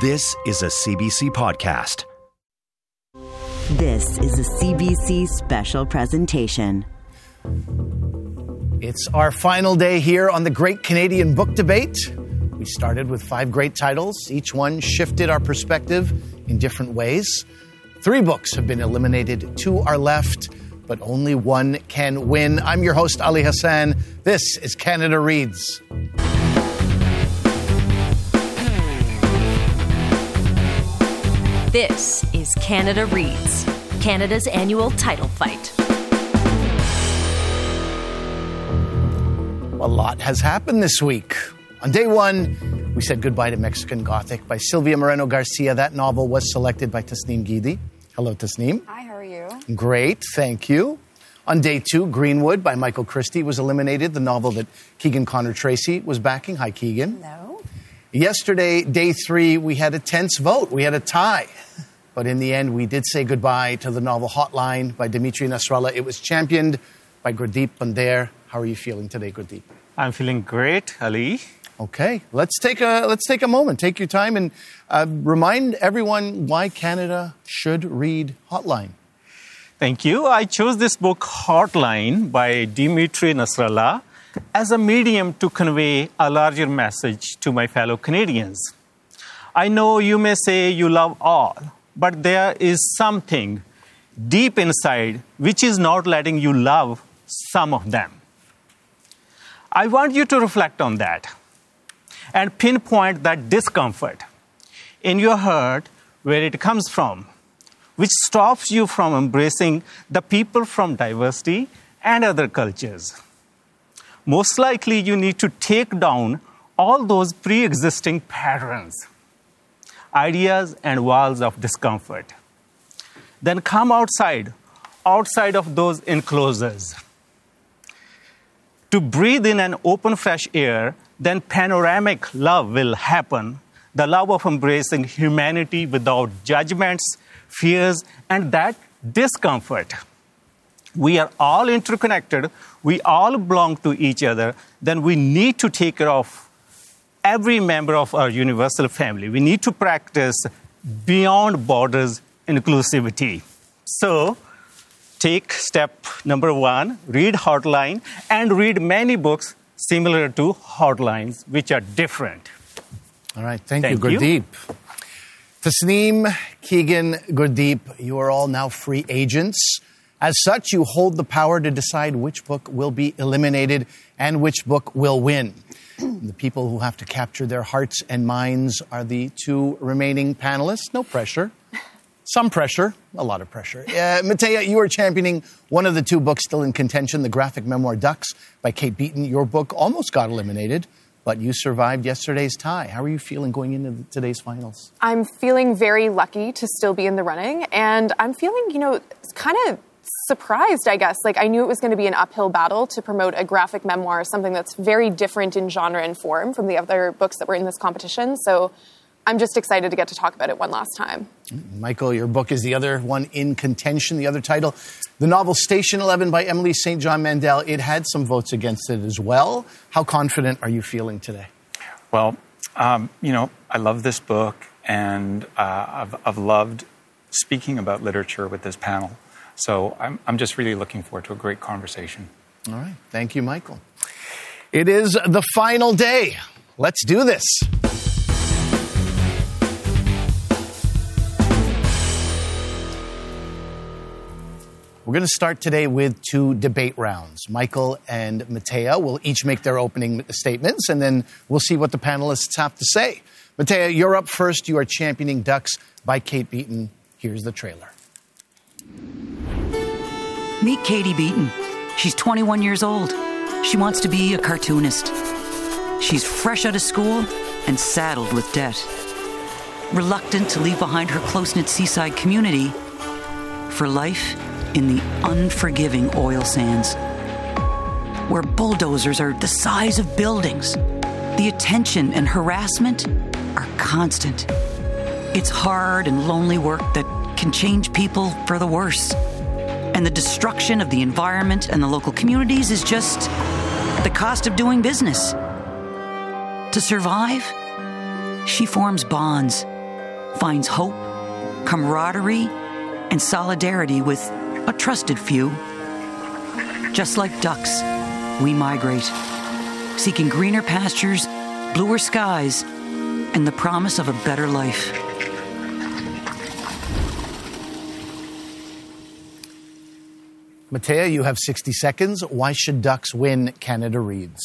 This is a CBC podcast. This is a CBC special presentation. It's our final day here on the Great Canadian Book Debate. We started with five great titles. Each one shifted our perspective in different ways. Three books have been eliminated, two are left, but only one can win. I'm your host, Ali Hassan. This is Canada Reads. This is Canada Reads, Canada's annual title fight. A lot has happened this week. On day one, we said goodbye to Mexican Gothic by Silvia Moreno Garcia. That novel was selected by Tasneem Geedi. Hello, Tasneem. Hi, how are you? Great, thank you. On day two, Greenwood by Michael Christie was eliminated, the novel that Keegan Connor Tracy was backing. Hi, Keegan. No. Yesterday, day three, we had a tense vote. We had a tie. But in the end, we did say goodbye to the novel Hotline by Dimitri Nasrallah. It was championed by Gurdeep Pandher. How are you feeling today, Gurdeep? I'm feeling great, Ali. Okay, let's take a let's take a moment, take your time, and uh, remind everyone why Canada should read Hotline. Thank you. I chose this book, Hotline, by Dimitri Nasrallah, as a medium to convey a larger message to my fellow Canadians. I know you may say you love all, but there is something deep inside which is not letting you love some of them. I want you to reflect on that and pinpoint that discomfort in your heart where it comes from, which stops you from embracing the people from diversity and other cultures. Most likely, you need to take down all those pre existing patterns, ideas, and walls of discomfort. Then come outside, outside of those enclosures to breathe in an open, fresh air, then panoramic love will happen the love of embracing humanity without judgments, fears, and that discomfort. We are all interconnected, we all belong to each other, then we need to take care of every member of our universal family. We need to practice beyond borders inclusivity. So, take step number one read Hotline and read many books similar to Hotlines, which are different. All right, thank, Thank you, you. Gurdeep. Tasneem, Keegan, Gurdeep, you are all now free agents. As such, you hold the power to decide which book will be eliminated and which book will win. the people who have to capture their hearts and minds are the two remaining panelists. No pressure. Some pressure, a lot of pressure. Uh, Mattea, you are championing one of the two books still in contention, the graphic memoir Ducks by Kate Beaton. Your book almost got eliminated, but you survived yesterday's tie. How are you feeling going into today's finals? I'm feeling very lucky to still be in the running, and I'm feeling, you know, kind of surprised, I guess. Like, I knew it was going to be an uphill battle to promote a graphic memoir, something that's very different in genre and form from the other books that were in this competition. So I'm just excited to get to talk about it one last time. Michael, your book is the other one in contention, the other title. The novel Station 11 by Emily St. John Mandel. It had some votes against it as well. How confident are you feeling today? Well, um, you know, I love this book, and uh, I've, I've loved speaking about literature with this panel. So I'm, I'm just really looking forward to a great conversation. All right. Thank you, Michael. It is the final day. Let's do this. We're going to start today with two debate rounds. Michael and Mattea will each make their opening statements, and then we'll see what the panelists have to say. Mattea, you're up first. You are championing Ducks by Kate Beaton. Here's the trailer. Meet Katie Beaton. She's 21 years old. She wants to be a cartoonist. She's fresh out of school and saddled with debt. Reluctant to leave behind her close knit seaside community for life in the unforgiving oil sands, where bulldozers are the size of buildings. The attention and harassment are constant. It's hard and lonely work that can change people for the worse. And the destruction of the environment and the local communities is just the cost of doing business. To survive, she forms bonds finds hope, camaraderie, and solidarity with a trusted few. Just like ducks, we migrate, seeking greener pastures, bluer skies, and the promise of a better life. Mattea, you have 60 seconds. Why should Ducks win Canada Reads?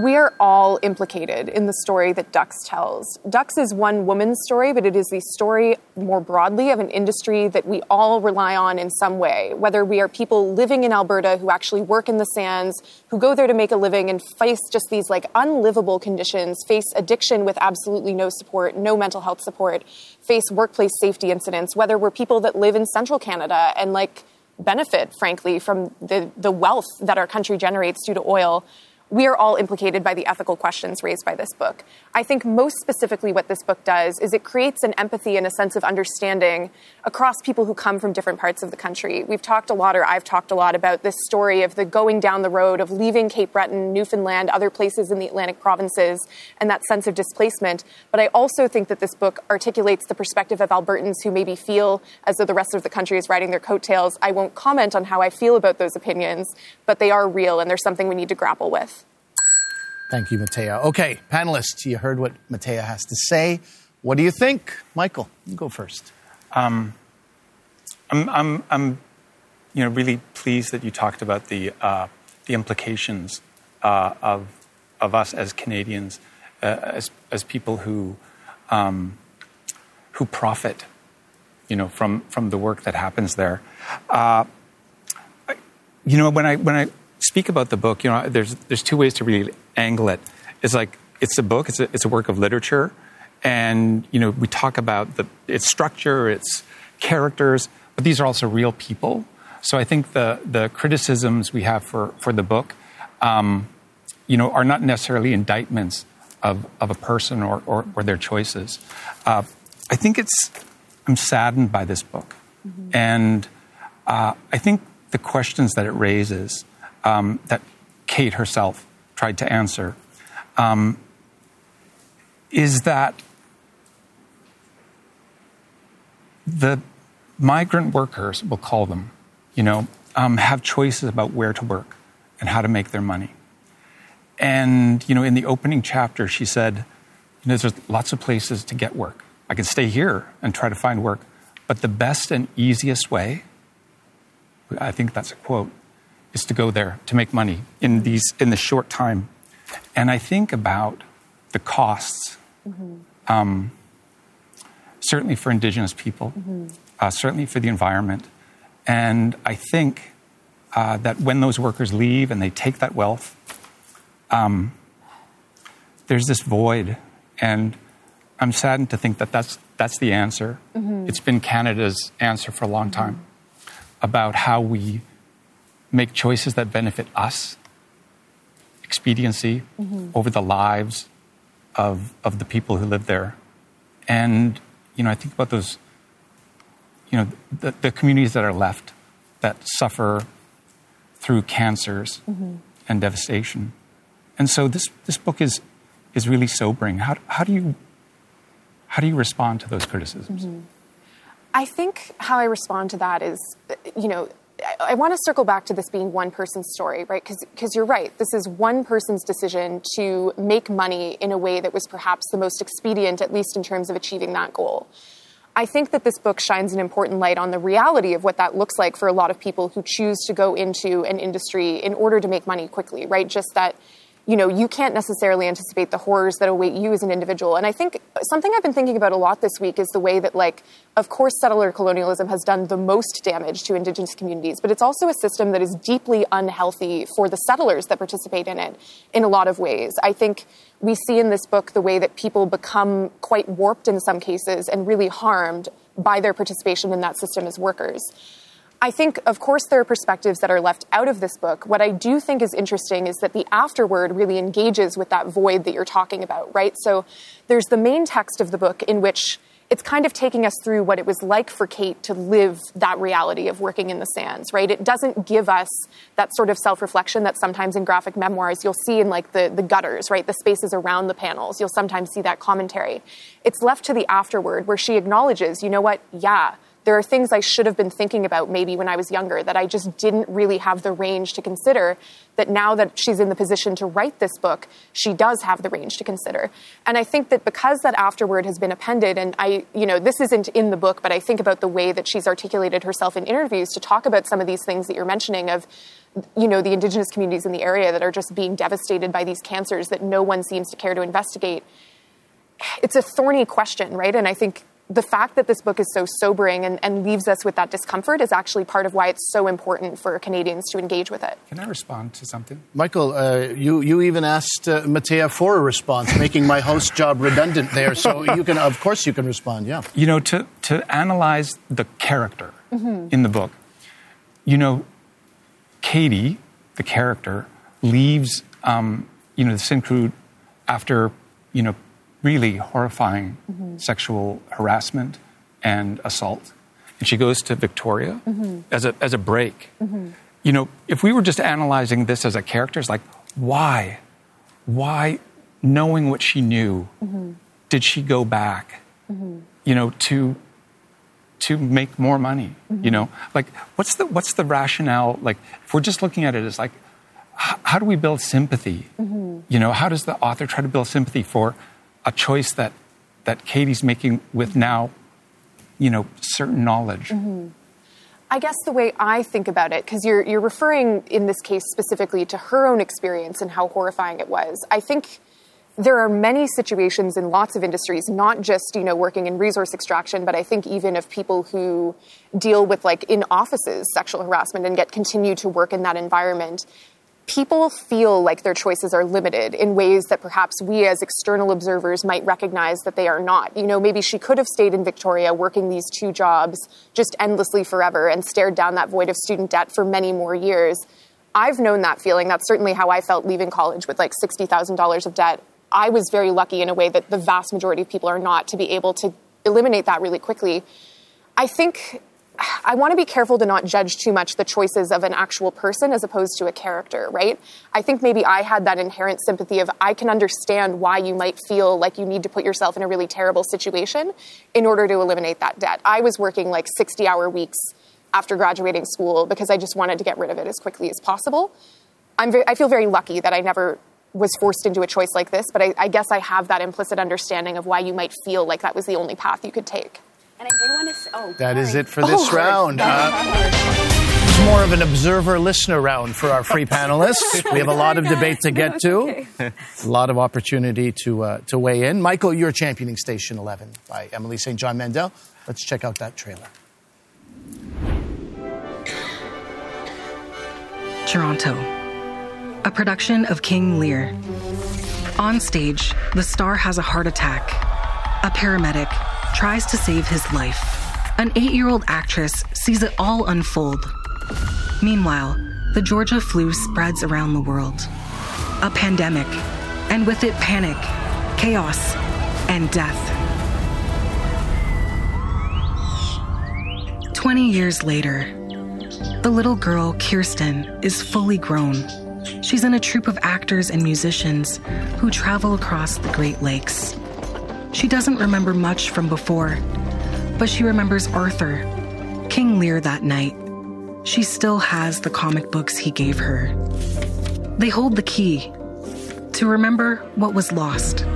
We are all implicated in the story that Ducks tells. Ducks is one woman's story, but it is the story more broadly of an industry that we all rely on in some way. Whether we are people living in Alberta who actually work in the sands, who go there to make a living and face just these like unlivable conditions, face addiction with absolutely no support, no mental health support, face workplace safety incidents, whether we're people that live in central Canada and like benefit, frankly, from the, the wealth that our country generates due to oil we are all implicated by the ethical questions raised by this book. I think most specifically what this book does is it creates an empathy and a sense of understanding across people who come from different parts of the country. We've talked a lot, or I've talked a lot, about this story of the going down the road, of leaving Cape Breton, Newfoundland, other places in the Atlantic provinces, and that sense of displacement. But I also think that this book articulates the perspective of Albertans who maybe feel as though the rest of the country is riding their coattails. I won't comment on how I feel about those opinions, but they are real and they're something we need to grapple with. Thank you, Mattea. Okay, panelists, you heard what Mattea has to say. What do you think? Michael, you go first. Um, I'm, I'm, I'm, you know, really pleased that you talked about the, uh, the implications uh, of, of us as Canadians, uh, as, as people who, um, who profit, you know, from, from the work that happens there. Uh, you know, when I, when I speak about the book, you know, there's, there's two ways to really angle it. It's like it's a book, it's a, it's a work of literature, and you know we talk about the, its structure, its characters, but these are also real people. So I think the the criticisms we have for for the book, um, you know, are not necessarily indictments of of a person or or, or their choices. Uh, I think it's I'm saddened by this book, mm-hmm. and uh, I think the questions that it raises um, that Kate herself tried to answer um, is that the migrant workers, we'll call them, you know, um, have choices about where to work and how to make their money. And, you know, in the opening chapter, she said, you know, there's lots of places to get work. I can stay here and try to find work. But the best and easiest way, I think that's a quote, is to go there to make money in these in the short time. And I think about the costs, mm-hmm. um, certainly for Indigenous people, mm-hmm. uh, certainly for the environment, and I think uh, that when those workers leave and they take that wealth, um, there's this void, and I'm saddened to think that that's that's the answer. Mm-hmm. It's been Canada's answer for a long time mm-hmm. about how we make choices that benefit us, expediency mm-hmm. over the lives of, of the people who live there. And, you know, I think about those, you know, the, the communities that are left that suffer through cancers mm-hmm. and devastation. And so this, this book is, is really sobering. How, how, do you, how do you respond to those criticisms? Mm-hmm. I think how I respond to that is, you know, I, want to circle back to this being one person's story, right? Because you're right. This is one person's decision to make money in a way that was perhaps the most expedient, at least in terms of achieving that goal. I think that this book shines an important light on the reality of what that looks like for a lot of people who choose to go into an industry in order to make money quickly, right? Just that you know, you can't necessarily anticipate the horrors that await you as an individual. And I think something I've been thinking about a lot this week is the way that, like, of course, settler colonialism has done the most damage to indigenous communities, but it's also a system that is deeply unhealthy for the settlers that participate in it in a lot of ways. I think we see in this book the way that people become quite warped in some cases and really harmed by their participation in that system as workers. I think, of course, there are perspectives that are left out of this book. What I do think is interesting is that the afterword really engages with that void that you're talking about, right? So there's the main text of the book in which it's kind of taking us through what it was like for Kate to live that reality of working in the sands, right? It doesn't give us that sort of self reflection that sometimes in graphic memoirs you'll see in like the, the gutters, right? The spaces around the panels. You'll sometimes see that commentary. It's left to the afterword where she acknowledges, you know what? Yeah there are things I should have been thinking about maybe when I was younger that I just didn't really have the range to consider. That now that she's in the position to write this book, she does have the range to consider. And I think that because that afterword has been appended, and I, you know, this isn't in the book, but I think about the way that she's articulated herself in interviews to talk about some of these things that you're mentioning of you know the indigenous communities in the area that are just being devastated by these cancers that no one seems to care to investigate it's a thorny question right and i think the fact that this book is so sobering and, and, leaves us with that discomfort is actually part of why it's so important for Canadians to engage with it. Can I respond to something? Michael, uh, you, you even asked uh, Mattea for a response, making my host job redundant there. So you can, of course, you can respond, yeah. You know, to, to analyze the character mm-hmm. in the book, you know, Katie, the character, leaves, um, you know, the Syncrude after, you know, really horrifying mm-hmm. sexual harassment and assault. And she goes to Victoria mm-hmm. as, a, as a break. Mm-hmm. You know, if we were just analyzing this as a character, it's like, why? Why, knowing what she knew, mm-hmm. did she go back, mm-hmm. you know, to, to make more money? You mm-hmm. know, like, what's the, what's the rationale? Like, if we're just looking at it as like, how do we build sympathy? You know, how does the author try to build sympathy for a choice that that Katie's making with now, you know, certain knowledge. Mm-hmm. I guess the way I think about it, because you're you're referring in this case specifically to her own experience and how horrifying it was. I think there are many situations in lots of industries, not just you know working in resource extraction, but I think even of people who deal with like in offices sexual harassment and get continue to work in that environment people feel like their choices are limited in ways that perhaps we as external observers might recognize that they are not. You know, maybe she could have stayed in Victoria working these two jobs just endlessly forever and stared down that void of student debt for many more years. I've known that feeling. That's certainly how I felt leaving college with like $60,000 of debt. I was very lucky in a way that the vast majority of people are not to be able to eliminate that really quickly. I think I want to be careful to not judge too much the choices of an actual person as opposed to a character, right? I think maybe I had that inherent sympathy of I can understand why you might feel like you need to put yourself in a really terrible situation in order to eliminate that debt. I was working like 60 hour weeks after graduating school because I just wanted to get rid of it as quickly as possible. I'm very, I feel very lucky that I never was forced into a choice like this, but I, I guess I have that implicit understanding of why you might feel like that was the only path you could take. And I do want to. Oh, that is it for this oh, round. Uh, it's more of an observer listener round for our free panelists. We have a lot of debate to get to, a lot of opportunity to uh, to weigh in. Michael, you're championing Station Eleven by Emily St. John Mandel. Let's check out that trailer. Toronto, a production of King Lear. On stage, the star has a heart attack. A paramedic tries to save his life. An eight year old actress sees it all unfold. Meanwhile, the Georgia flu spreads around the world. A pandemic, and with it, panic, chaos, and death. 20 years later, the little girl, Kirsten, is fully grown. She's in a troupe of actors and musicians who travel across the Great Lakes. She doesn't remember much from before, but she remembers Arthur, King Lear that night. She still has the comic books he gave her. They hold the key to remember what was lost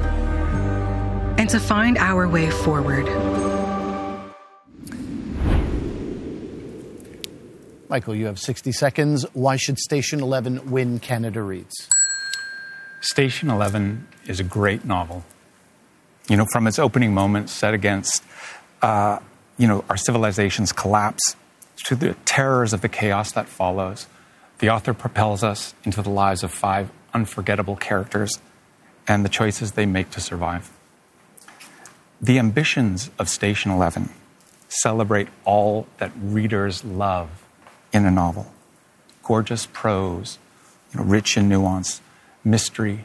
and to find our way forward. Michael, you have 60 seconds. Why should Station 11 win Canada Reads? Station 11 is a great novel you know, from its opening moments set against, uh, you know, our civilization's collapse to the terrors of the chaos that follows, the author propels us into the lives of five unforgettable characters and the choices they make to survive. The ambitions of Station 11 celebrate all that readers love in a novel gorgeous prose, you know, rich in nuance, mystery,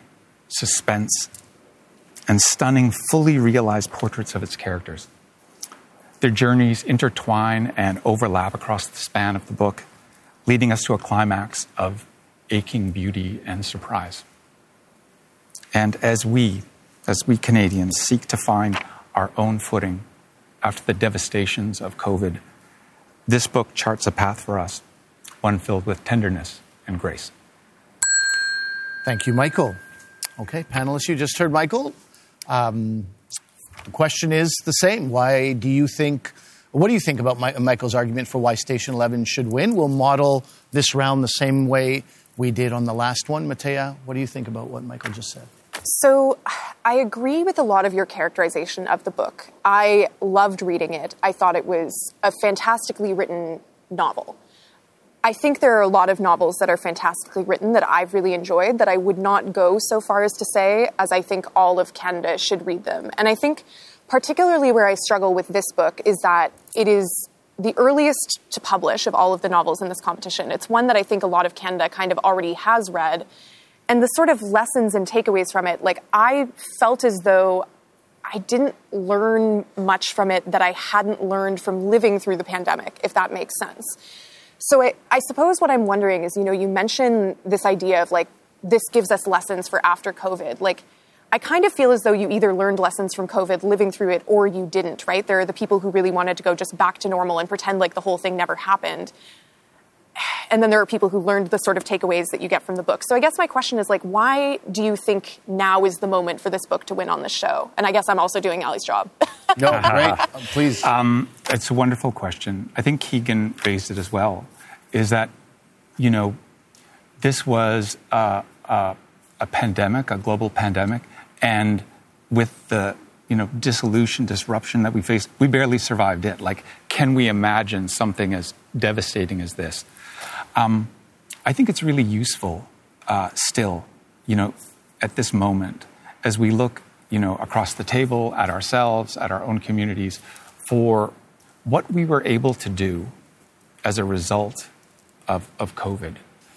suspense, and stunning, fully realized portraits of its characters. Their journeys intertwine and overlap across the span of the book, leading us to a climax of aching beauty and surprise. And as we, as we Canadians, seek to find our own footing after the devastations of COVID, this book charts a path for us, one filled with tenderness and grace. Thank you, Michael. Okay, panelists, you just heard Michael. Um, the question is the same. Why do you think, what do you think about My- Michael's argument for why Station 11 should win? We'll model this round the same way we did on the last one. Mattea, what do you think about what Michael just said? So, I agree with a lot of your characterization of the book. I loved reading it. I thought it was a fantastically written novel. I think there are a lot of novels that are fantastically written that I've really enjoyed that I would not go so far as to say as I think all of Canada should read them. And I think particularly where I struggle with this book is that it is the earliest to publish of all of the novels in this competition. It's one that I think a lot of Canada kind of already has read. And the sort of lessons and takeaways from it, like I felt as though I didn't learn much from it that I hadn't learned from living through the pandemic, if that makes sense. So I, I suppose what I'm wondering is, you know, you mentioned this idea of like, this gives us lessons for after COVID. Like, I kind of feel as though you either learned lessons from COVID living through it or you didn't, right? There are the people who really wanted to go just back to normal and pretend like the whole thing never happened. And then there are people who learned the sort of takeaways that you get from the book. So I guess my question is like, why do you think now is the moment for this book to win on the show? And I guess I'm also doing Ali's job. no, great. Please. Um, it's a wonderful question. I think Keegan raised it as well. Is that, you know, this was a, a, a pandemic, a global pandemic, and with the you know dissolution, disruption that we faced, we barely survived it. Like, can we imagine something as devastating as this? Um, I think it's really useful uh, still, you know, at this moment, as we look, you know, across the table at ourselves, at our own communities, for what we were able to do as a result of, of COVID.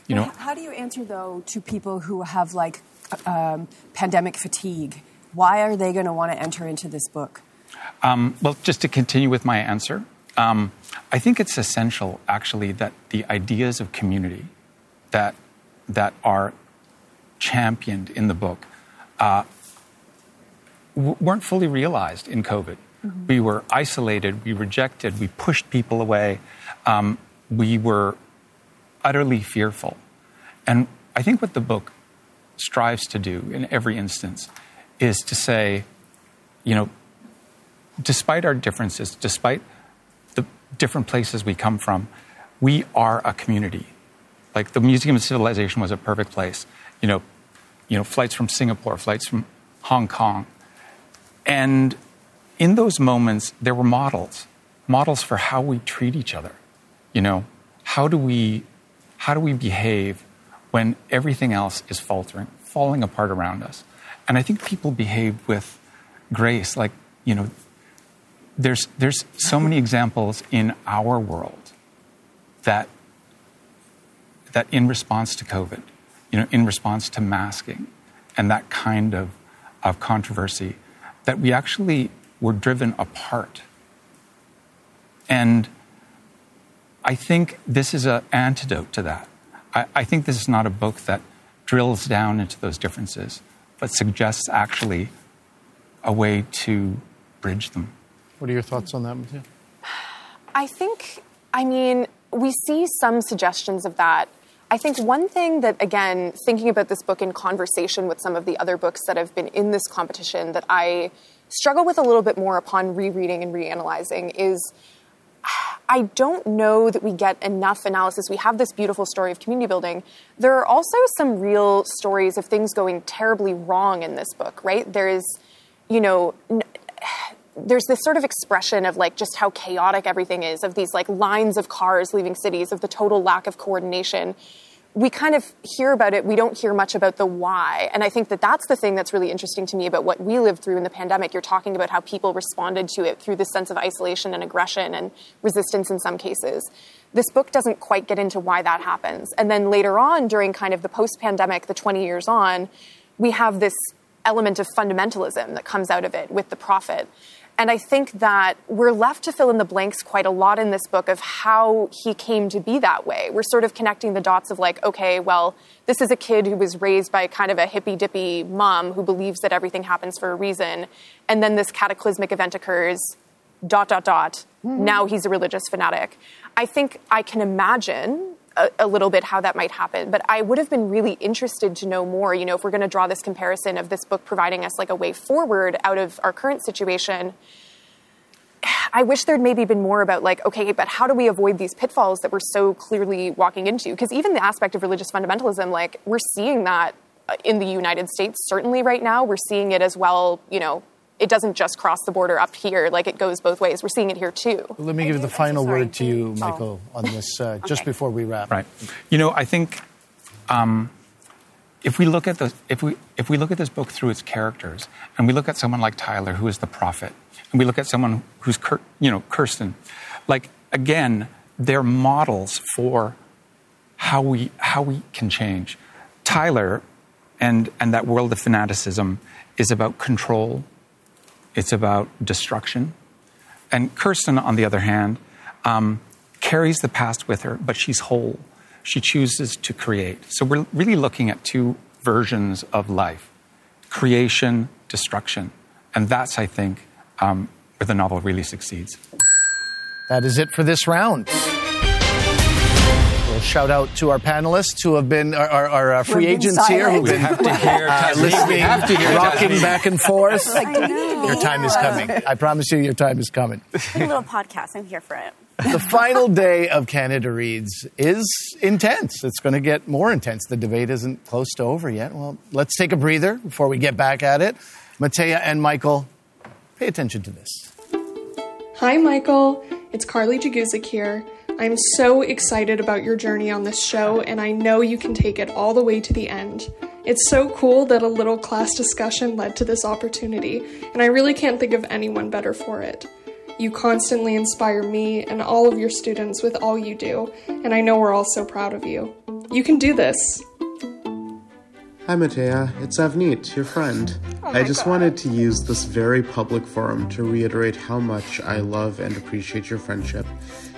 You know, how do you answer though to people who have like um, pandemic fatigue? Why are they going to want to enter into this book? Um, well, just to continue with my answer, um, I think it's essential actually that the ideas of community that that are championed in the book uh, w- weren't fully realized in COVID. Mm-hmm. We were isolated, we rejected, we pushed people away, um, we were utterly fearful. And I think what the book strives to do in every instance is to say, you know, despite our differences, despite different places we come from, we are a community. Like the Museum of Civilization was a perfect place. You know, you know, flights from Singapore, flights from Hong Kong. And in those moments, there were models, models for how we treat each other. You know, how do we, how do we behave when everything else is faltering, falling apart around us? And I think people behave with grace. Like, you know, there's, there's so many examples in our world that, that in response to COVID, you know, in response to masking and that kind of, of controversy, that we actually were driven apart. And I think this is an antidote to that. I, I think this is not a book that drills down into those differences, but suggests actually a way to bridge them. What are your thoughts on that, Mattea? I think, I mean, we see some suggestions of that. I think one thing that, again, thinking about this book in conversation with some of the other books that have been in this competition that I struggle with a little bit more upon rereading and reanalyzing is I don't know that we get enough analysis. We have this beautiful story of community building. There are also some real stories of things going terribly wrong in this book, right? There is, you know, there's this sort of expression of like just how chaotic everything is, of these like lines of cars leaving cities, of the total lack of coordination. We kind of hear about it, we don't hear much about the why. And I think that that's the thing that's really interesting to me about what we lived through in the pandemic. You're talking about how people responded to it through this sense of isolation and aggression and resistance in some cases. This book doesn't quite get into why that happens. And then later on, during kind of the post pandemic, the 20 years on, we have this element of fundamentalism that comes out of it with the prophet. And I think that we're left to fill in the blanks quite a lot in this book of how he came to be that way. We're sort of connecting the dots of like, okay, well, this is a kid who was raised by kind of a hippy dippy mom who believes that everything happens for a reason. And then this cataclysmic event occurs, dot, dot, dot. Mm-hmm. Now he's a religious fanatic. I think I can imagine a, a, little bit how that might happen. But I would have been really interested to know more. You know, if we're going to draw this comparison of this book providing us like a way forward out of our current situation, I wish there'd maybe been more about like, okay, but how do we avoid these pitfalls that we're so clearly walking into? Because even the aspect of religious fundamentalism, like we're seeing that uh, in the United States certainly right now. We're seeing it as well, you know, it doesn't just cross the border up here, like it goes both ways. We're seeing it here too. Let me give the final word to you, Michael, oh. on this uh, okay. just before we wrap. Right. You know, I think um, if we look at the if we if we look at this book through its characters, and we look at someone like Tyler, who is the prophet, and we look at someone who's you know Kirsten, like again, they're models for how we how we can change. Tyler and and that world of fanaticism is about control it's about destruction. And Kirsten, on the other hand, um, carries the past with her, but she's whole. She chooses to create. So we're really looking at two versions of life creation, destruction. And that's, I think, um, where the novel really succeeds. That is it for this round shout out to our panelists who have been our, our, our uh, free agents here who've been uh, listening, rocking back and forth. your time is coming. I promise you, your time is coming. A little podcast. I'm here for it. The final day of Canada Reads is intense. It's going to get more intense. The debate isn't close to over yet. Well, let's take a breather before we get back at it. Mattea and Michael, pay attention to this. Hi, Michael. It's Carly Jaguzik here. I'm so excited about your journey on this show, and I know you can take it all the way to the end. It's so cool that a little class discussion led to this opportunity, and I really can't think of anyone better for it. You constantly inspire me and all of your students with all you do, and I know we're all so proud of you. You can do this. Hi, Mattea. It's Avneet, your friend. Oh I just God. wanted to use this very public forum to reiterate how much I love and appreciate your friendship.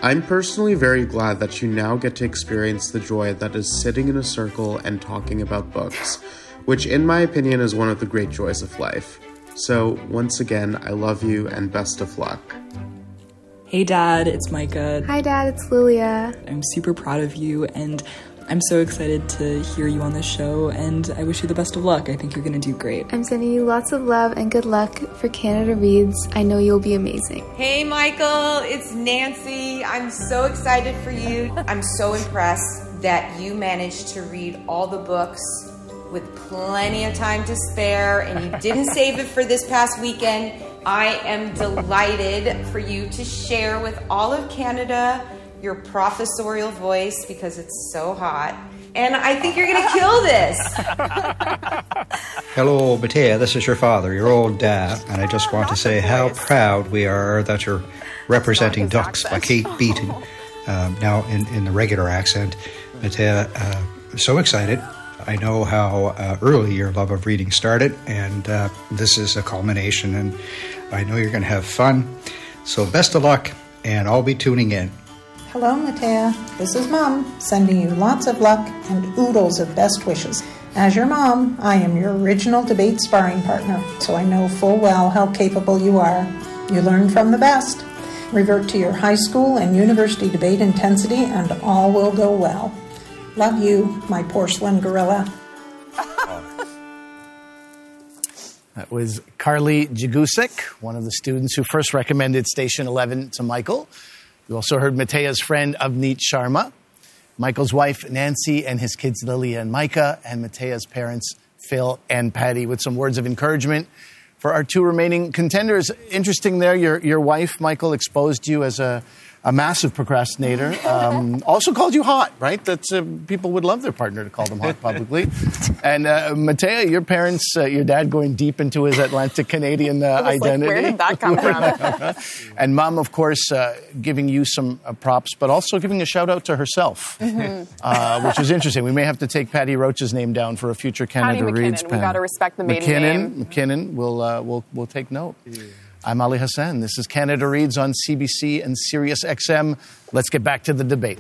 I'm personally very glad that you now get to experience the joy that is sitting in a circle and talking about books, which, in my opinion, is one of the great joys of life. So, once again, I love you and best of luck. Hey, Dad, it's Micah. Hi, Dad, it's Lilia. I'm super proud of you and I'm so excited to hear you on this show, and I wish you the best of luck. I think you're going to do great. I'm sending you lots of love and good luck for Canada Reads. I know you'll be amazing. Hey, Michael, it's Nancy. I'm so excited for you. I'm so impressed that you managed to read all the books with plenty of time to spare, and you didn't save it for this past weekend. I am delighted for you to share with all of Canada your professorial voice because it's so hot. And I think you're going to kill this. Hello, Mattea. This is your father, your old dad. And I just want to say how proud we are that you're representing Ducks by Kate Beaton um, now in, in the regular accent. Mattea, uh, so excited. I know how uh, early your love of reading started, and uh, this is a culmination, and I know you're going to have fun. So, best of luck, and I'll be tuning in. Hello, Mattea. This is Mom, sending you lots of luck and oodles of best wishes. As your mom, I am your original debate sparring partner, so I know full well how capable you are. You learn from the best. Revert to your high school and university debate intensity, and all will go well. Love you, my porcelain gorilla. That was Carly Jagusik, one of the students who first recommended Station 11 to Michael. You also heard Mattea's friend Avneet Sharma, Michael's wife Nancy, and his kids Lilia and Micah, and Mattea's parents Phil and Patty with some words of encouragement for our two remaining contenders. Interesting there, your, your wife, Michael, exposed you as a a massive procrastinator. Um, also called you hot, right? That's uh, people would love their partner to call them hot publicly. and uh, Mattea, your parents, uh, your dad going deep into his Atlantic Canadian uh, identity. Like, where did that come from? and mom, of course, uh, giving you some uh, props, but also giving a shout out to herself, mm-hmm. which is interesting. We may have to take Patty Roach's name down for a future Canada Patty Reads McKinnon. We got to respect the maiden McKinnon, name. McKinnon. We'll we'll we'll take note. Yeah. I'm Ali Hassan. This is Canada Reads on CBC and Sirius XM. Let's get back to the debate.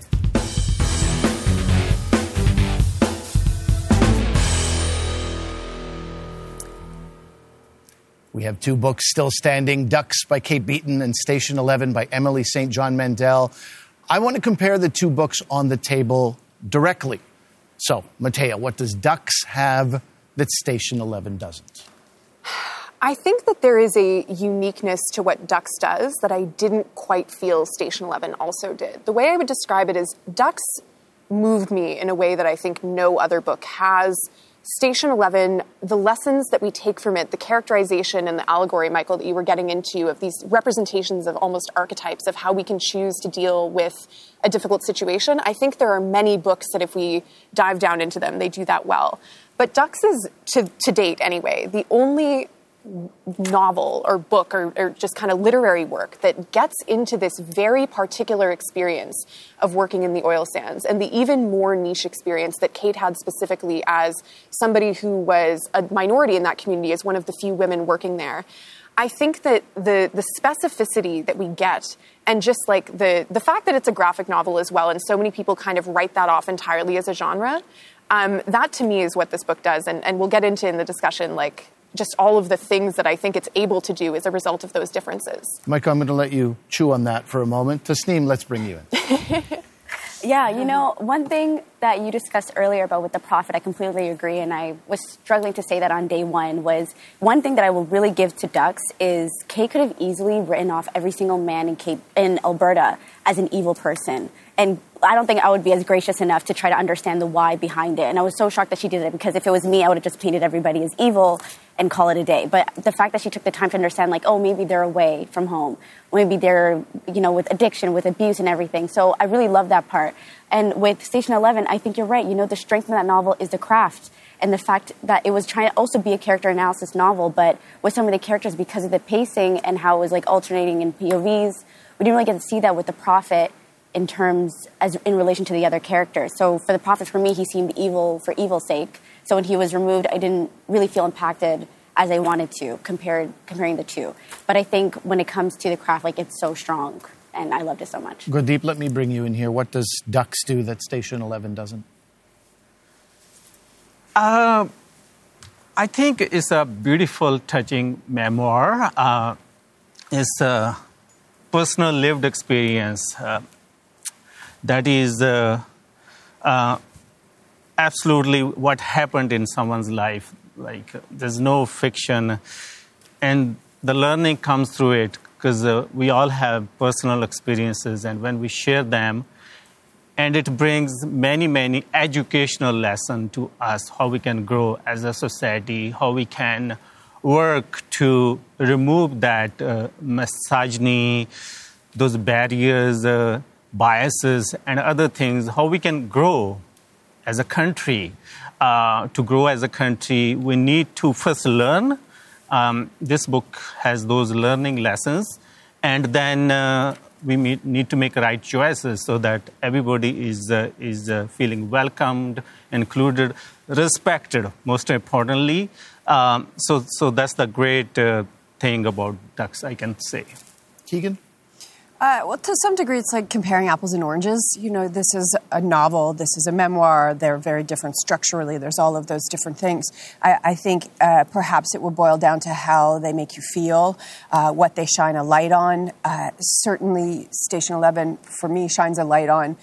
We have two books still standing Ducks by Kate Beaton and Station 11 by Emily St. John Mandel. I want to compare the two books on the table directly. So, Mattea, what does Ducks have that Station 11 doesn't? I think that there is a uniqueness to what Ducks does that I didn't quite feel Station 11 also did. The way I would describe it is Ducks moved me in a way that I think no other book has. Station 11, the lessons that we take from it, the characterization and the allegory, Michael, that you were getting into of these representations of almost archetypes of how we can choose to deal with a difficult situation. I think there are many books that, if we dive down into them, they do that well. But Ducks is, to, to date anyway, the only novel or book or, or, just kind of literary work that gets into this very particular experience of working in the oil sands and the even more niche experience that Kate had specifically as somebody who was a minority in that community, as one of the few women working there. I think that the, the specificity that we get and just like the, the fact that it's a graphic novel as well, and so many people kind of write that off entirely as a genre, um, that to me is what this book does. And, and we'll get into in the discussion, like just all of the things that I think it's able to do as a result of those differences. Mike, I'm going to let you chew on that for a moment. Tasneem, let's bring you in. yeah, you know, one thing that you discussed earlier about with the prophet, I completely agree, and I was struggling to say that on day one, was one thing that I will really give to Ducks is Kate could have easily written off every single man in, Cape, in Alberta as an evil person. And I don't think I would be as gracious enough to try to understand the why behind it. And I was so shocked that she did it because if it was me, I would have just painted everybody as evil and call it a day. But the fact that she took the time to understand, like, oh, maybe they're away from home, maybe they're, you know, with addiction, with abuse and everything. So I really love that part. And with Station 11, I think you're right. You know, the strength of that novel is the craft and the fact that it was trying to also be a character analysis novel, but with some of the characters, because of the pacing and how it was like alternating in POVs, we didn't really get to see that with the prophet in terms as in relation to the other characters. So for the prophet, for me, he seemed evil for evil's sake. So when he was removed, I didn't really feel impacted as I wanted to compared comparing the two. But I think when it comes to the craft, like it's so strong, and I loved it so much. Gurdeep, let me bring you in here. What does Ducks do that Station Eleven doesn't? Uh, I think it's a beautiful, touching memoir. Uh, it's a personal lived experience. Uh, that is uh, uh, absolutely what happened in someone's life. Like there's no fiction, and the learning comes through it because uh, we all have personal experiences, and when we share them, and it brings many many educational lessons to us how we can grow as a society, how we can work to remove that uh, misogyny, those barriers uh, biases and other things, how we can grow as a country. Uh, to grow as a country, we need to first learn. Um, this book has those learning lessons, and then uh, we need to make right choices so that everybody is uh, is uh, feeling welcomed, included, respected. Most importantly, um, so so that's the great uh, thing about ducks, I can say. Keegan. Uh, well, to some degree, it's like comparing apples and oranges. You know, this is a novel, this is a memoir. They're very different structurally. There's all of those different things. I, I think uh, perhaps it will boil down to how they make you feel, uh, what they shine a light on. Uh, certainly, Station 11, for me, shines a light on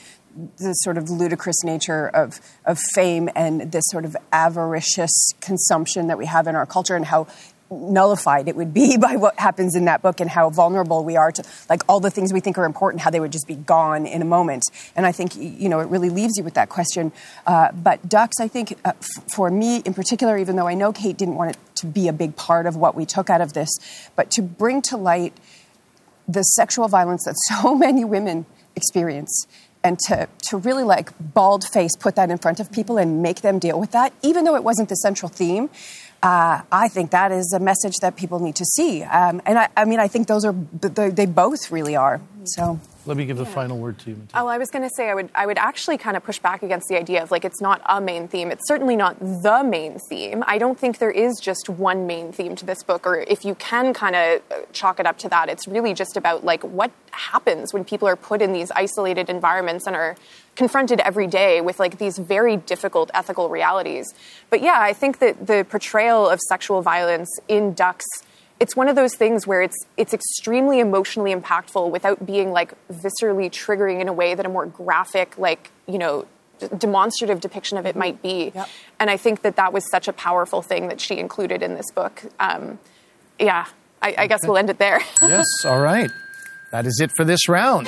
the sort of ludicrous nature of, of fame and this sort of avaricious consumption that we have in our culture and how nullified it would be by what happens in that book and how vulnerable we are to like all the things we think are important how they would just be gone in a moment. And i think you know it really leaves you with that question. Uh, but ducks i think uh, f- for me in particular even though i know kate didn't want it to be a big part of what we took out of this but to bring to light the sexual violence that so many women experience and to, to really like bald face put that in front of people and make them deal with that even though it wasn't the central theme uh, I think that is a message that people need to see. Um, and I, I, mean, I think those are, they both really are. So. Let me give the final word to you. Mattea. Oh, I was going to say I would I would actually kind of push back against the idea of like it's not a main theme. It's certainly not the main theme. I don't think there is just one main theme to this book or if you can kind of chalk it up to that, it's really just about like what happens when people are put in these isolated environments and are confronted every day with like these very difficult ethical realities. But yeah, I think that the portrayal of sexual violence in Ducks it's one of those things where it's it's extremely emotionally impactful without being like viscerally triggering in a way that a more graphic like you know demonstrative depiction of it might be and i think that that was such a powerful thing that she included in this book um, yeah I, I guess we'll end it there yes, all right. That is it for this round.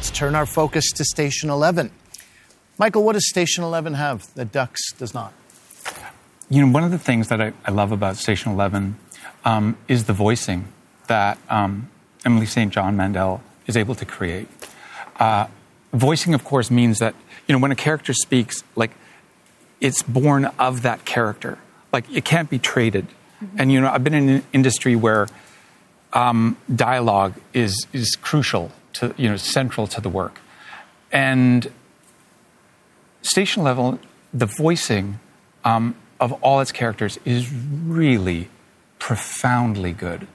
Let's turn our focus to Station 11. Michael, what does Station 11 have that Ducks does not? You know, one of the things that I, I love about Station 11 um, is the voicing that um, Emily St. John Mandel is able to create. Uh, voicing, of course, means that, you know, when a character speaks, like, it's born of that character. Like, it can't be traded. And, you know, I've been in an industry where um, dialogue is, is crucial to, you know, central to the work. And Station 11, the voicing um, of all its characters is really profoundly good.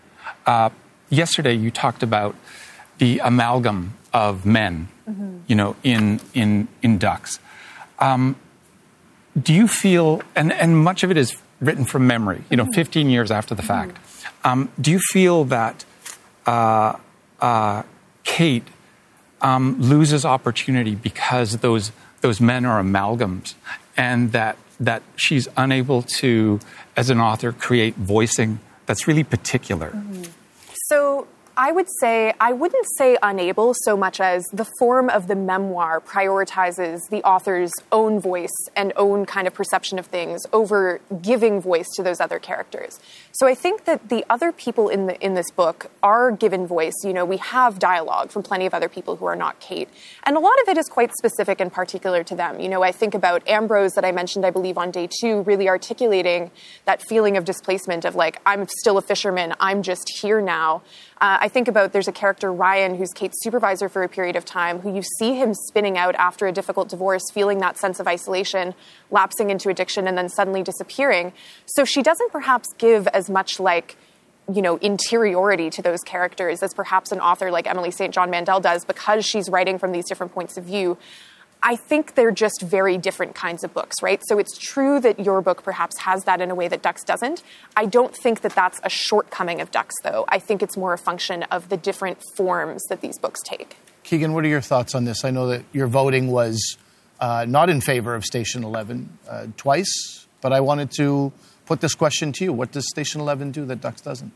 Uh, yesterday, you talked about the amalgam of men, you know, in in in ducks. Um, do you feel, and and much of it is written from memory, you know, 15 years after the fact. Um, do you feel that uh, uh, Kate um, loses opportunity because those those men are amalgams, and that that she's unable to, as an author, create voicing that's really particular. So I would say, I wouldn't say unable so much as the form of the memoir prioritizes the author's own voice and own kind of perception of things over giving voice to those other characters. So I think that the other people in the in this book are given voice. You know, we have dialogue from plenty of other people who are not Kate, and a lot of it is quite specific and particular to them. You know, I think about Ambrose that I mentioned, I believe on day two, really articulating that feeling of displacement of like I'm still a fisherman, I'm just here now. Uh, I think about there's a character Ryan who's Kate's supervisor for a period of time, who you see him spinning out after a difficult divorce, feeling that sense of isolation, lapsing into addiction, and then suddenly disappearing. So she doesn't perhaps give as much like you know interiority to those characters as perhaps an author like Emily St. John Mandel does because she's writing from these different points of view. I think they're just very different kinds of books, right? So it's true that your book perhaps has that in a way that Ducks doesn't. I don't think that that's a shortcoming of Ducks, though. I think it's more a function of the different forms that these books take. Keegan, what are your thoughts on this? I know that your voting was uh, not in favor of Station 11 uh, twice, but I wanted to put this question to you. What does Station 11 do that Ducks doesn't?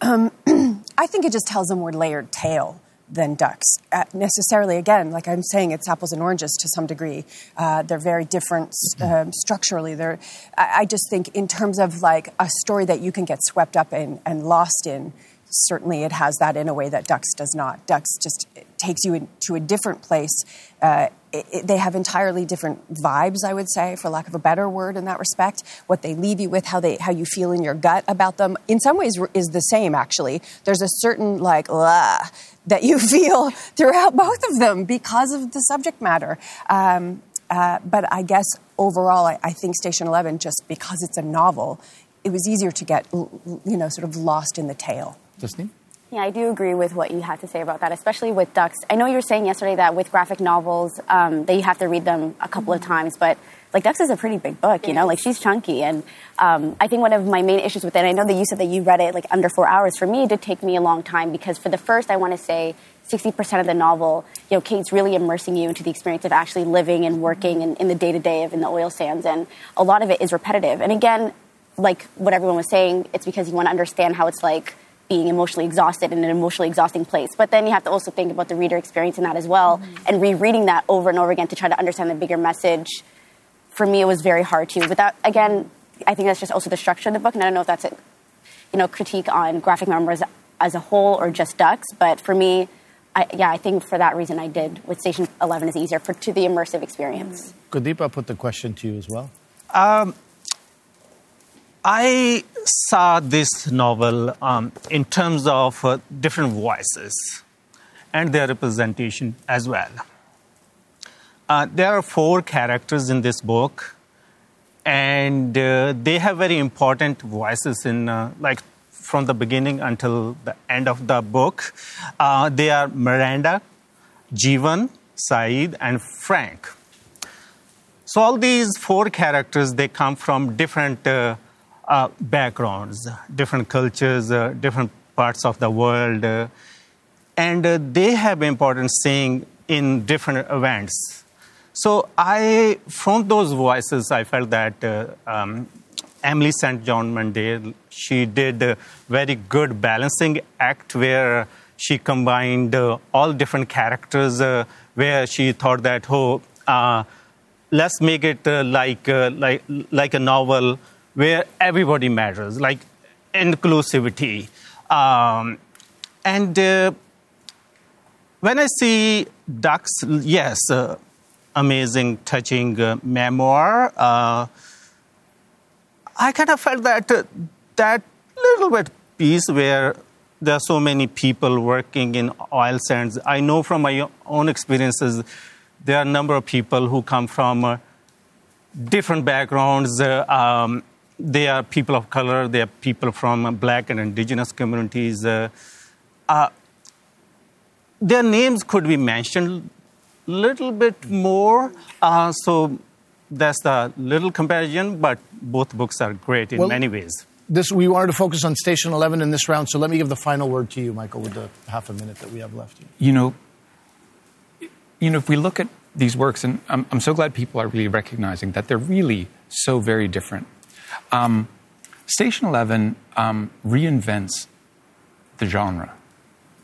Um, I think it just tells a more layered tale than ducks. Uh, necessarily, again, like I'm saying, it's apples and oranges to some degree. Uh, they're very different um, structurally. They're, I, I just think, in terms of like a story that you can get swept up in and lost in, certainly it has that in a way that ducks does not. Ducks just takes you into a different place. Uh, it, it- they have entirely different vibes, I would say, for lack of a better word, in that respect. What they leave you with, how they, how you feel in your gut about them, in some ways is the same. Actually, there's a certain like that you feel throughout both of them because of the subject matter. Um, uh, but I guess overall, I, I think Station Eleven, just because it's a novel, it was easier to get you know sort of lost in the tale. Listening. Yeah, I do agree with what you had to say about that, especially with ducks. I know you were saying yesterday that with graphic novels, um, that you have to read them a couple of times, but like ducks is a pretty big book, you know, like she's chunky, and um, I think one of my main issues with it. I know that you said that you read it like under four hours. For me, it did take me a long time because for the first, I want to say. 60% of the novel, you know, Kate's really immersing you into the experience of actually living and working in, in the day to day of in the oil sands. And a lot of it is repetitive. And again, like what everyone was saying, it's because you want to understand how it's like being emotionally exhausted in an emotionally exhausting place. But then you have to also think about the reader experience in that as well, and rereading that over and over again to try to understand the bigger message. For me, it was very hard to. But that again, I think that's just also the structure of the book, and I don't know if that's a you know critique on graphic memoirs as a whole or just Ducks. But for me, I, yeah, I think for that reason, I did with Station Eleven is easier for to the immersive experience. Gurdeep, I'll put the question to you as well. Um, I saw this novel um, in terms of uh, different voices and their representation as well. Uh, there are four characters in this book, and uh, they have very important voices in, uh, like, from the beginning until the end of the book. Uh, they are Miranda, Jeevan, Saeed, and Frank. So all these four characters they come from different uh, uh, backgrounds, different cultures, uh, different parts of the world, uh, and uh, they have important saying in different events. So I, from those voices, I felt that uh, um, Emily St. John Mandel, she did a very good balancing act where she combined all different characters, where she thought that, oh let's make it uh, like, uh, like, like a novel where everybody matters, like inclusivity. Um, and uh, when I see Ducks, yes, uh, amazing, touching uh, memoir, uh, I kind of felt that that little bit piece where there are so many people working in oil sands. I know from my own experiences there are a number of people who come from uh, different backgrounds. Uh, um, they are people of color, they are people from black and indigenous communities. Uh, uh their names could be mentioned a little bit more. Uh, so that's the little comparison, but both books are great in well, many ways. This, we wanted to focus on Station 11 in this round, so let me give the final word to you, Michael, with the half a minute that we have left. You know, you know, if we look at these works, and I'm, I'm so glad people are really recognizing that they're really so very different. Um, Station 11 um, reinvents the genre.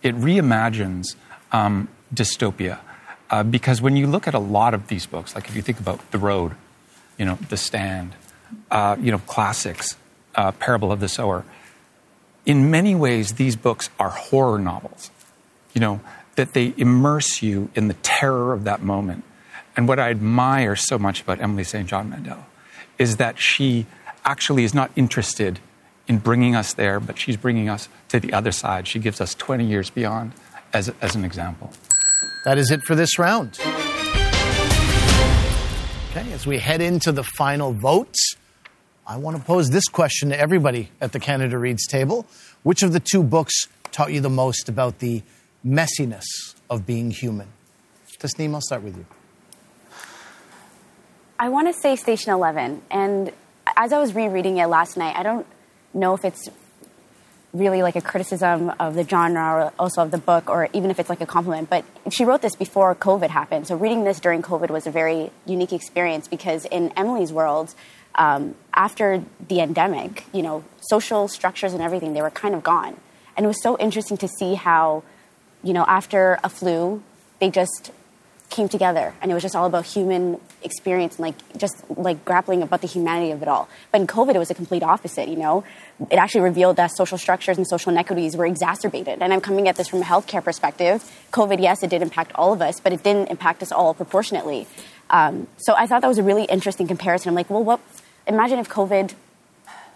It reimagines um, dystopia. Uh, because when you look at a lot of these books, like if you think about The Road, you know, The Stand, uh, you know, classics, uh, Parable of the Sower, in many ways, these books are horror novels. You know, that they immerse you in the terror of that moment. And what I admire so much about Emily St. John Mandel is that she actually is not interested in bringing us there, but she's bringing us to the other side. She gives us 20 years beyond as, as an example. That is it for this round. Okay, as we head into the final votes, I want to pose this question to everybody at the Canada Reads table. Which of the two books taught you the most about the messiness of being human. Tasneem, I'll start with you. I want to say Station 11. And as I was rereading it last night, I don't know if it's really like a criticism of the genre or also of the book or even if it's like a compliment but she wrote this before covid happened. So reading this during covid was a very unique experience because in emily's world um, after the endemic you know social structures and everything they were kind of gone. And it was so interesting to see how you know, after a flu, they just came together and it was just all about human experience and like just like grappling about the humanity of it all. But in COVID, it was a complete opposite, you know? It actually revealed that social structures and social inequities were exacerbated. And I'm coming at this from a healthcare perspective. COVID, yes, it did impact all of us, but it didn't impact us all proportionately. Um, so I thought that was a really interesting comparison. I'm like, well, what, imagine if COVID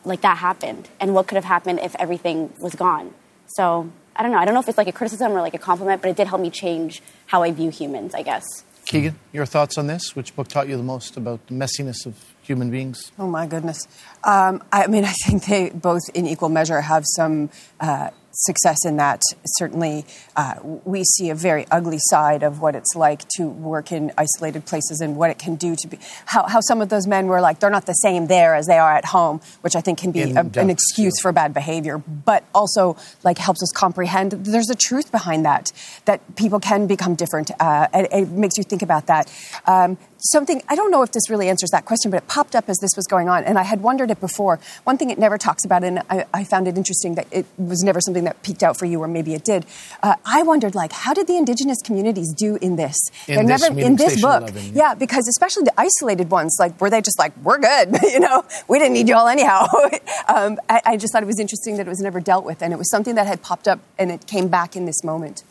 like that happened and what could have happened if everything was gone. So I don't know. I don't know if it's like a criticism or like a compliment, but it did help me change how I view humans, I guess. Keegan, your thoughts on this? Which book taught you the most about the messiness of human beings? Oh, my goodness. Um, I mean, I think they both, in equal measure, have some uh, success in that. Certainly, uh, we see a very ugly side of what it's like to work in isolated places and what it can do to be. How, how some of those men were like, they're not the same there as they are at home, which I think can be a, an excuse for bad behavior, but also like helps us comprehend there's a truth behind that, that people can become different. Uh, it, it, makes you think about that. Um, something, I don't know if this really answers that question, but it popped up as this was going on, and I had wondered it before. One thing it never talks about, and I, I found it interesting that it was never something that peaked out for you, or maybe it did. Uh, I wondered, like, how did the indigenous communities do in this? In They're this, never in this book, 11, yeah. yeah. because especially the isolated ones, like, were they just like, we're good, you know, we didn't need you all anyhow. um, I, I just thought it was interesting that it was never dealt with, and it was something that had popped up, and it came back in this moment.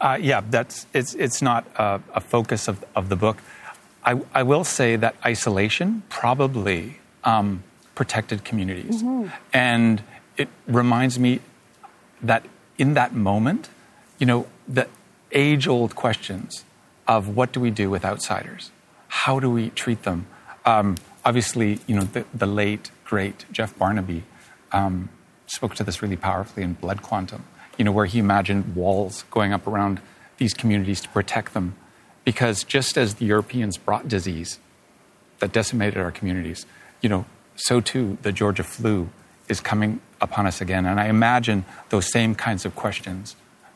Uh, yeah, that's it's it's not a, a focus of, of the book. I, I will say that isolation probably um, protected communities. Mhm. And it reminds me that in that moment, you know, the age old questions of what do we do with outsiders? How do we treat them? Um, obviously, you know, the, the late, great Jeff Barnaby um, spoke to this really powerfully in Blood Quantum, you know, where he imagined walls going up around these communities to protect them. Because just as the Europeans brought disease that decimated our communities, you know, so too the Georgia flu is coming upon us again. And I imagine those same kinds of questions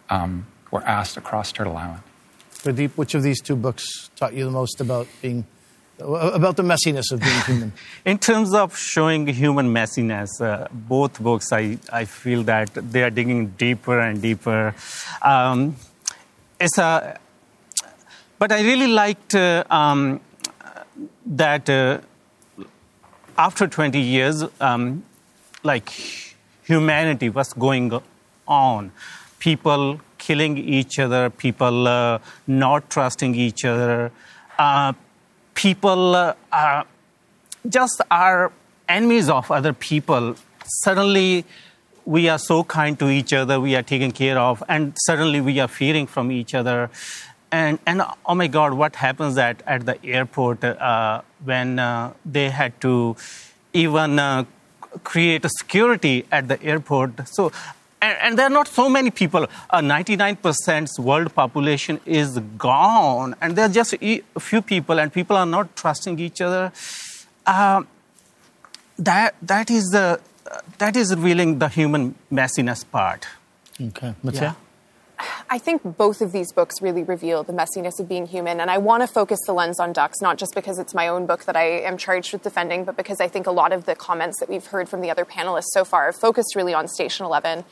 um, were asked across Turtle Island. Gurdeep, which of these two books taught you the most about being about the messiness of being human? In terms of showing human messiness, uh, both books, I, I feel that they are digging deeper and deeper. Um, it's a, but I really liked uh, um, that uh, after 20 years, um, like humanity, what's going on? People killing each other, people uh, not trusting each other, uh, people uh, just are enemies of other people. Suddenly, we are so kind to each other, we are taken care of, and suddenly we are fearing from each other. And, and oh my God, what happens at, at the airport uh, when uh, they had to even uh, create a security at the airport? So, and, and there are not so many people. Uh, 99% world population is gone, and there are just a few people, and people are not trusting each other. Uh, that that is the that is revealing the human messiness part. Okay, Yeah. I think both of these books really reveal the messiness of being human, and I want to focus the lens on ducks, not just because it's my own book that I am charged with defending, but because I think a lot of the comments that we've heard from the other panelists so far have focused really on Station 11.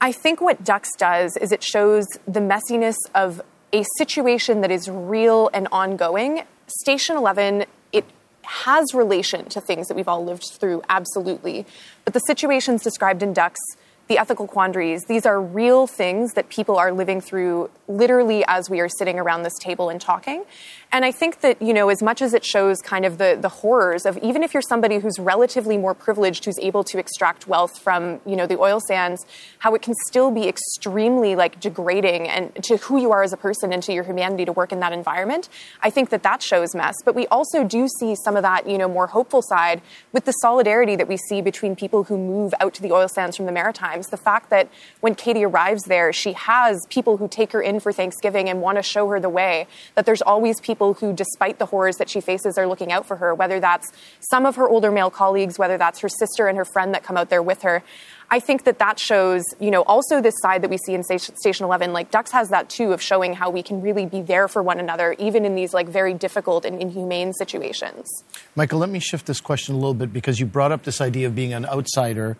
I think what Ducks does is it shows the messiness of a situation that is real and ongoing. Station 11, it has relation to things that we've all lived through, absolutely. But the situations described in Ducks, the ethical quandaries, these are real things that people are living through literally as we are sitting around this table and talking. And I think that, you know, as much as it shows kind of the, the horrors of even if you're somebody who's relatively more privileged, who's able to extract wealth from, you know, the oil sands, how it can still be extremely like degrading and to who you are as a person and to your humanity to work in that environment. I think that that shows mess. But we also do see some of that, you know, more hopeful side with the solidarity that we see between people who move out to the oil sands from the Maritimes. The fact that when Katie arrives there, she has people who take her in for Thanksgiving and want to show her the way, that there's always people who, despite the horrors that she faces, are looking out for her, whether that's some of her older male colleagues, whether that's her sister and her friend that come out there with her. I think that that shows, you know, also this side that we see in Station, Station 11. Like Ducks has that too of showing how we can really be there for one another, even in these like very difficult and inhumane situations. Michael, let me shift this question a little bit because you brought up this idea of being an outsider.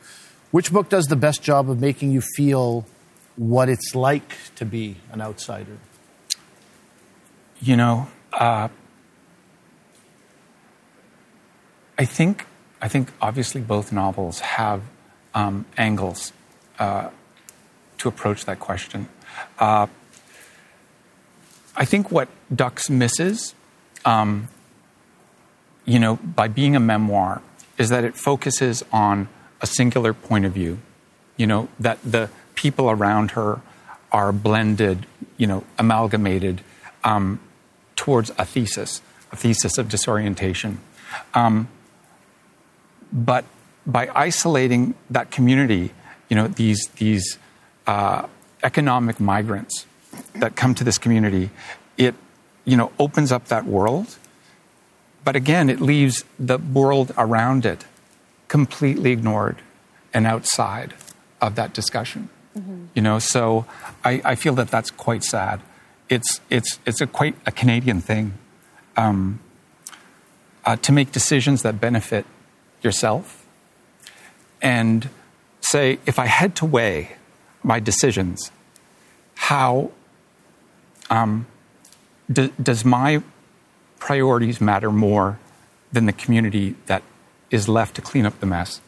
Which book does the best job of making you feel what it's like to be an outsider? You know, uh, I think I think obviously both novels have um, angles uh, to approach that question. Uh, I think what Ducks misses, um, you know, by being a memoir, is that it focuses on a singular point of view. You know, that the people around her are blended, you know, amalgamated um, towards a thesis, a thesis of disorientation. Um, but by isolating that community, you know, these, these uh, economic migrants that come to this community, it, you know, opens up that world. But again, it leaves the world around it completely ignored and outside of that discussion. Mm-hmm. You know, so I, I feel that that's quite sad. It's, it's, it's a quite a Canadian thing um, uh, to make decisions that benefit yourself and say, if I had to weigh my decisions, how um, do, does my priorities matter more than the community that is left to clean up the mess?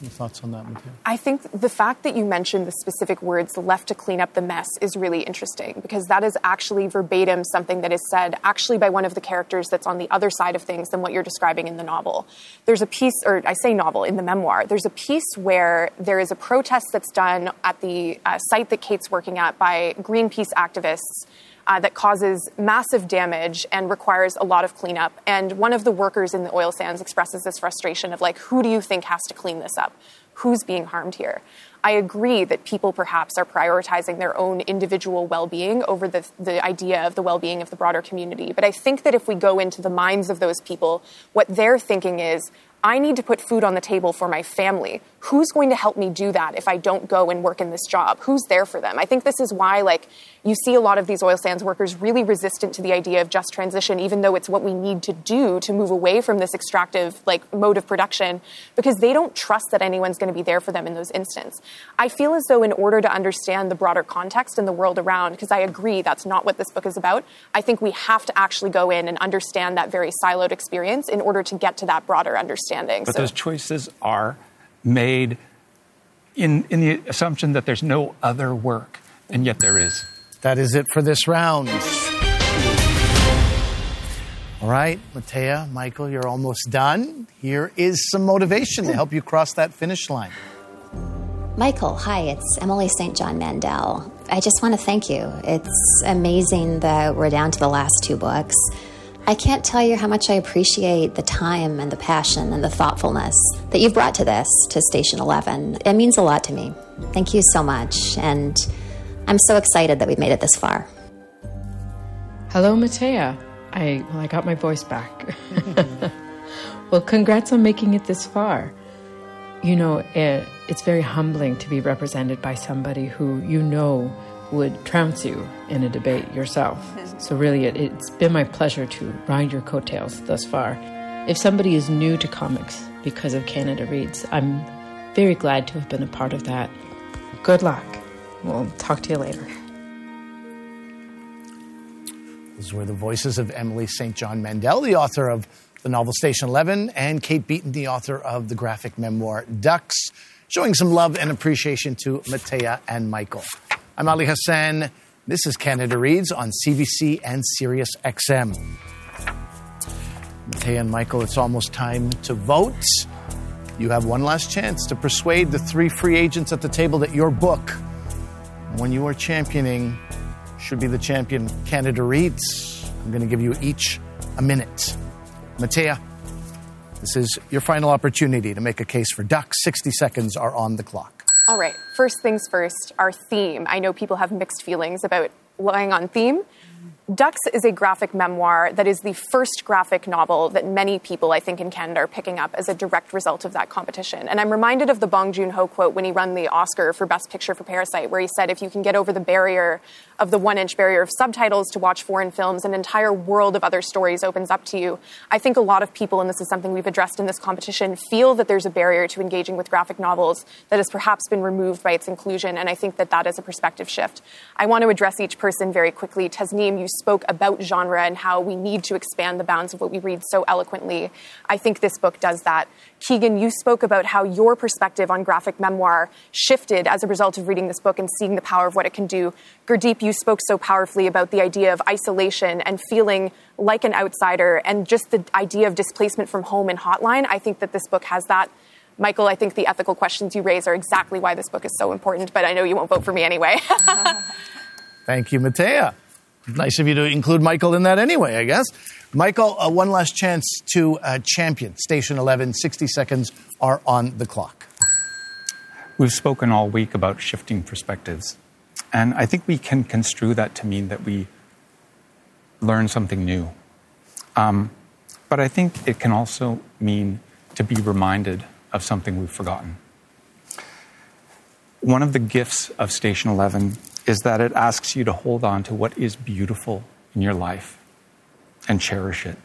Any thoughts on that, Mattea? I think the fact that you mentioned the specific words left to clean up the mess is really interesting because that is actually verbatim something that is said actually by one of the characters that's on the other side of things than what you're describing in the novel. There's a piece, or I say novel, in the memoir, there's a piece where there is a protest that's done at the uh, site that Kate's working at by Greenpeace activists uh, that causes massive damage and requires a lot of cleanup. And one of the workers in the oil sands expresses this frustration of like, who do you think has to clean this up? Who's being harmed here? I agree that people perhaps are prioritizing their own individual well being over the, the idea of the well being of the broader community. But I think that if we go into the minds of those people, what they're thinking is, I need to put food on the table for my family. Who's going to help me do that if I don't go and work in this job? Who's there for them? I think this is why, like, you see a lot of these oil sands workers really resistant to the idea of just transition, even though it's what we need to do to move away from this extractive, like, mode of production, because they don't trust that anyone's going to be there for them in those instances. I feel as though, in order to understand the broader context and the world around, because I agree that's not what this book is about, I think we have to actually go in and understand that very siloed experience in order to get to that broader understanding. But So- those choices are made in, in the assumption that there's no other work, and yet there is. That is it for this round. All right, Mattea, Michael, you're almost done. Here is some motivation to help you cross that finish line. Michael, hi, it's Emily St. John Mandel. I just want to thank you. It's amazing that we're down to the last two books. I can't tell you how much I appreciate the time and the passion and the thoughtfulness that you've brought to this, to Station 11. It means a lot to me. Thank you so much. And I'm so excited that we've made it this far. Hello, Mattea. I well, I got my voice back. well, congrats on making it this far. You know, it, it's very humbling to be represented by somebody who you know would trounce you in a debate yourself. So, really, it, it's been my pleasure to ride your coattails thus far. If somebody is new to comics because of Canada Reads, I'm very glad to have been a part of that. Good luck. We'll talk to you later. Those were the voices of Emily St. John Mandel, the author of the novel Station 11, and Kate Beaton, the author of the graphic memoir Ducks, showing some love and appreciation to Mattea and Michael. I'm Ali Hassan. This is Canada Reads on CBC and Sirius XM. Mattea and Michael, it's almost time to vote. You have one last chance to persuade the three free agents at the table that your book, when you are championing, should be the champion Canada Reads. I'm going to give you each a minute. Mattea, this is your final opportunity to make a case for ducks. 60 seconds are on the clock. All right, first things first, our theme. I know people have mixed feelings about lying on theme. Ducks is a graphic memoir that is the first graphic novel that many people, I think, in Canada are picking up as a direct result of that competition. And I'm reminded of the Bong Joon Ho quote when he won the Oscar for Best Picture for Parasite, where he said, if you can get over the barrier of the one inch barrier of subtitles to watch foreign films, an entire world of other stories opens up to you. I think a lot of people, and this is something we've addressed in this competition, feel that there's a barrier to engaging with graphic novels that has perhaps been removed by its inclusion. And I think that that is a perspective shift. I want to address each person very quickly. Tasneem, you spoke about genre and how we need to expand the bounds of what we read so eloquently. I think this book does that. Keegan, you spoke about how your perspective on graphic memoir shifted as a result of reading this book and seeing the power of what it can do. Gurdeep, you spoke so powerfully about the idea of isolation and feeling like an outsider and just the idea of displacement from home and hotline. I think that this book has that. Michael, I think the ethical questions you raise are exactly why this book is so important, but I know you won't vote for me anyway. Thank you, Mattea. Nice of you to include Michael in that anyway, I guess. Michael, uh, one last chance to uh, champion Station 11. 60 seconds are on the clock. We've spoken all week about shifting perspectives. And I think we can construe that to mean that we learn something new. Um, but I think it can also mean to be reminded of something we've forgotten. One of the gifts of Station 11 is that it asks you to hold on to what is beautiful in your life and cherish it.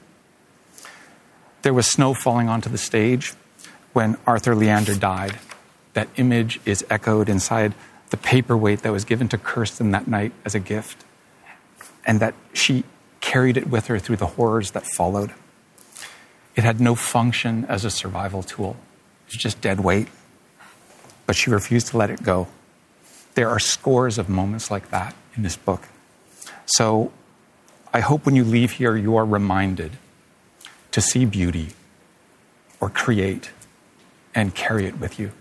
There was snow falling onto the stage when Arthur Leander died. That image is echoed inside the paperweight that was given to Kirsten that night as a gift, and that she carried it with her through the horrors that followed. It had no function as a survival tool, it was just dead weight. but she refused to let it go. There are scores of moments like that in this book. So I hope when you leave here, you are reminded to see beauty or create and carry it with you.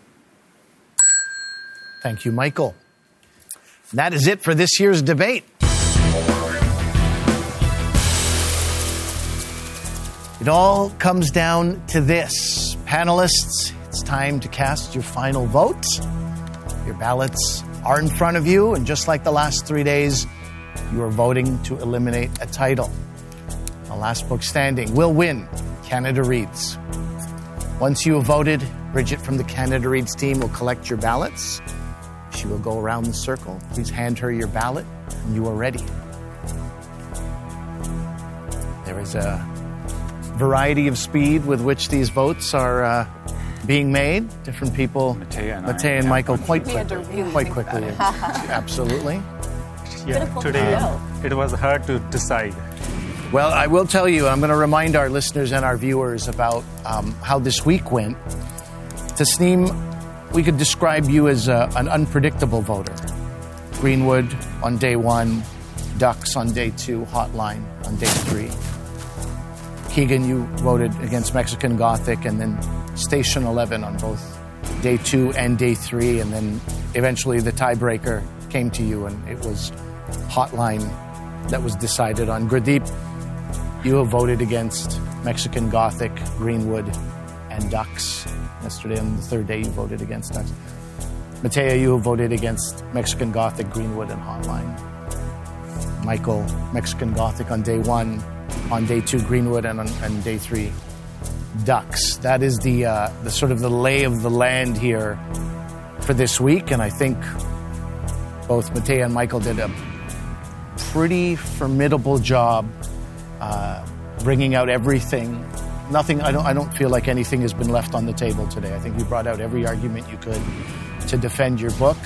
Thank you, Michael. That is it for this year's debate. It all comes down to this. Panelists, it's time to cast your final vote. Your ballots are in front of you, and just like the last three days, you are voting to eliminate a title. The last book standing will win Canada Reads. Once you have voted, Bridget from the Canada Reads team will collect your ballots. She will go around the circle. Please hand her your ballot, and you are ready. There is a variety of speed with which these votes are uh, being made. Different people, Mattea and, I Mattea and have Michael, one quite to quickly. say. Quite quickly. Absolutely. Yeah, today it was hard to decide. Well, I will tell you, I'm going to remind our listeners and our viewers about um, how this week went. Tasneem, we could describe you as a, an unpredictable voter. Greenwood on day one, Ducks on day two, Hotline on day three. Keegan, you voted against Mexican Gothic, and then Station 11 on both day two and day three, and then eventually the tiebreaker came to you, and it was Hotline that was decided on. Gurdeep, you have voted against Mexican Gothic, Greenwood, and Ducks. Yesterday, on the third day, you voted against Ducks. Mattea, you have voted against Mexican Gothic, Greenwood, and Hotline. Michael, Mexican Gothic on day one, on day two, Greenwood, and on and day three, Ducks. That is the uh, the sort of the lay of the land here for this week, and I think both Mattea and Michael did a pretty formidable job uh, bringing out everything. Nothing. I don't. I don't feel like anything has been left on the table today. I think you brought out every argument you could to defend your book,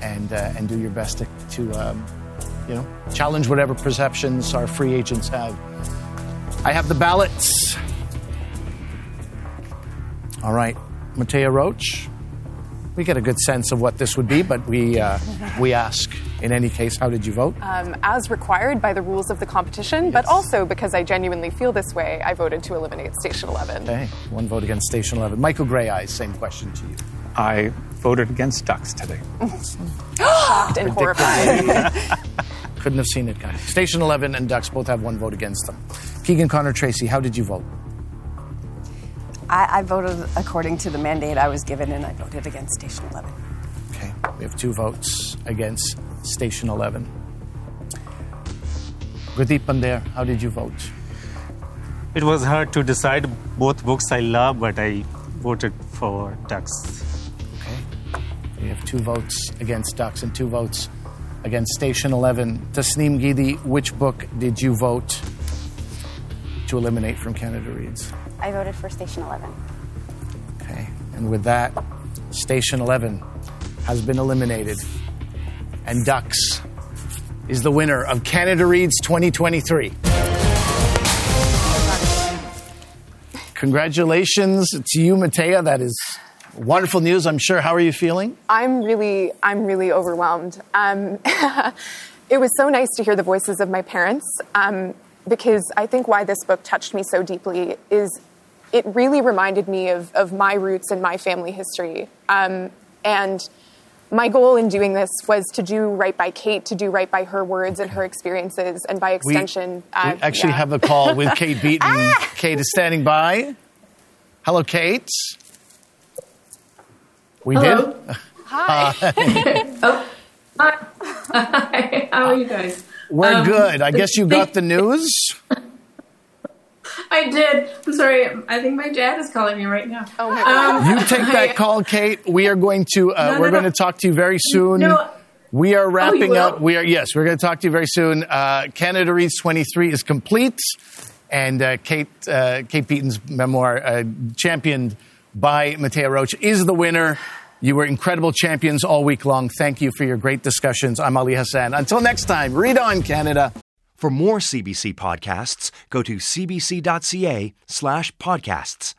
and uh, and do your best to, to um, you know challenge whatever perceptions our free agents have. I have the ballots. All right, Mattea Roach. We get a good sense of what this would be, but we uh, we ask in any case, how did you vote? Um, as required by the rules of the competition, but also because I genuinely feel this way, I voted to eliminate Station 11. Okay, one vote against Station 11. Michael Greyeyes, same question to you. I voted against Ducks today. Shocked and horrified. Couldn't have seen it coming. Station 11 and Ducks both have one vote against them. Keegan Connor Tracy, how did you vote? I, I voted according to the mandate I was given, and I voted against Station 11. Okay, we have two votes against Station 11. Gurdeep Pandher, how did you vote? It was hard to decide. Both books I love, but I voted for Ducks. Okay. We have two votes against Ducks and two votes against Station 11. Tasneem Gidi, which book did you vote to eliminate from Canada Reads? I voted for Station 11. Okay. And with that, Station 11 has been eliminated. And Ducks is the winner of Canada Reads 2023. Congratulations to you, Mattea. That is wonderful news, I'm sure. How are you feeling? I'm really, I'm really overwhelmed. Um, it was so nice to hear the voices of my parents um, because I think why this book touched me so deeply is it really reminded me of, of my roots and my family history. Um, and my goal in doing this was to do right by Kate, to do right by her words and her experiences, and by extension, we, uh, we actually yeah. have a call with Kate Beaton. Ah! Kate is standing by. Hello, Kate. We Hello. did. Hi. oh, hi. Hi. How are you guys? We're Um, good. I guess you got the news. I did. I'm sorry. I think my dad is calling me right now. Oh my God. You take that call, Kate. We are going to. Uh, No, no, we're no. going to talk to you very soon. No. We are wrapping will? up. We are yes. We're going to talk to you very soon. Uh, Canada Reads 23 is complete, and uh, Kate uh, Kate Beaton's memoir, uh, championed by Mattea Roach, is the winner. You were incredible champions all week long. Thank you for your great discussions. I'm Ali Hassan. Until next time, read on, Canada. For more CBC podcasts, go to cbc.ca slash podcasts.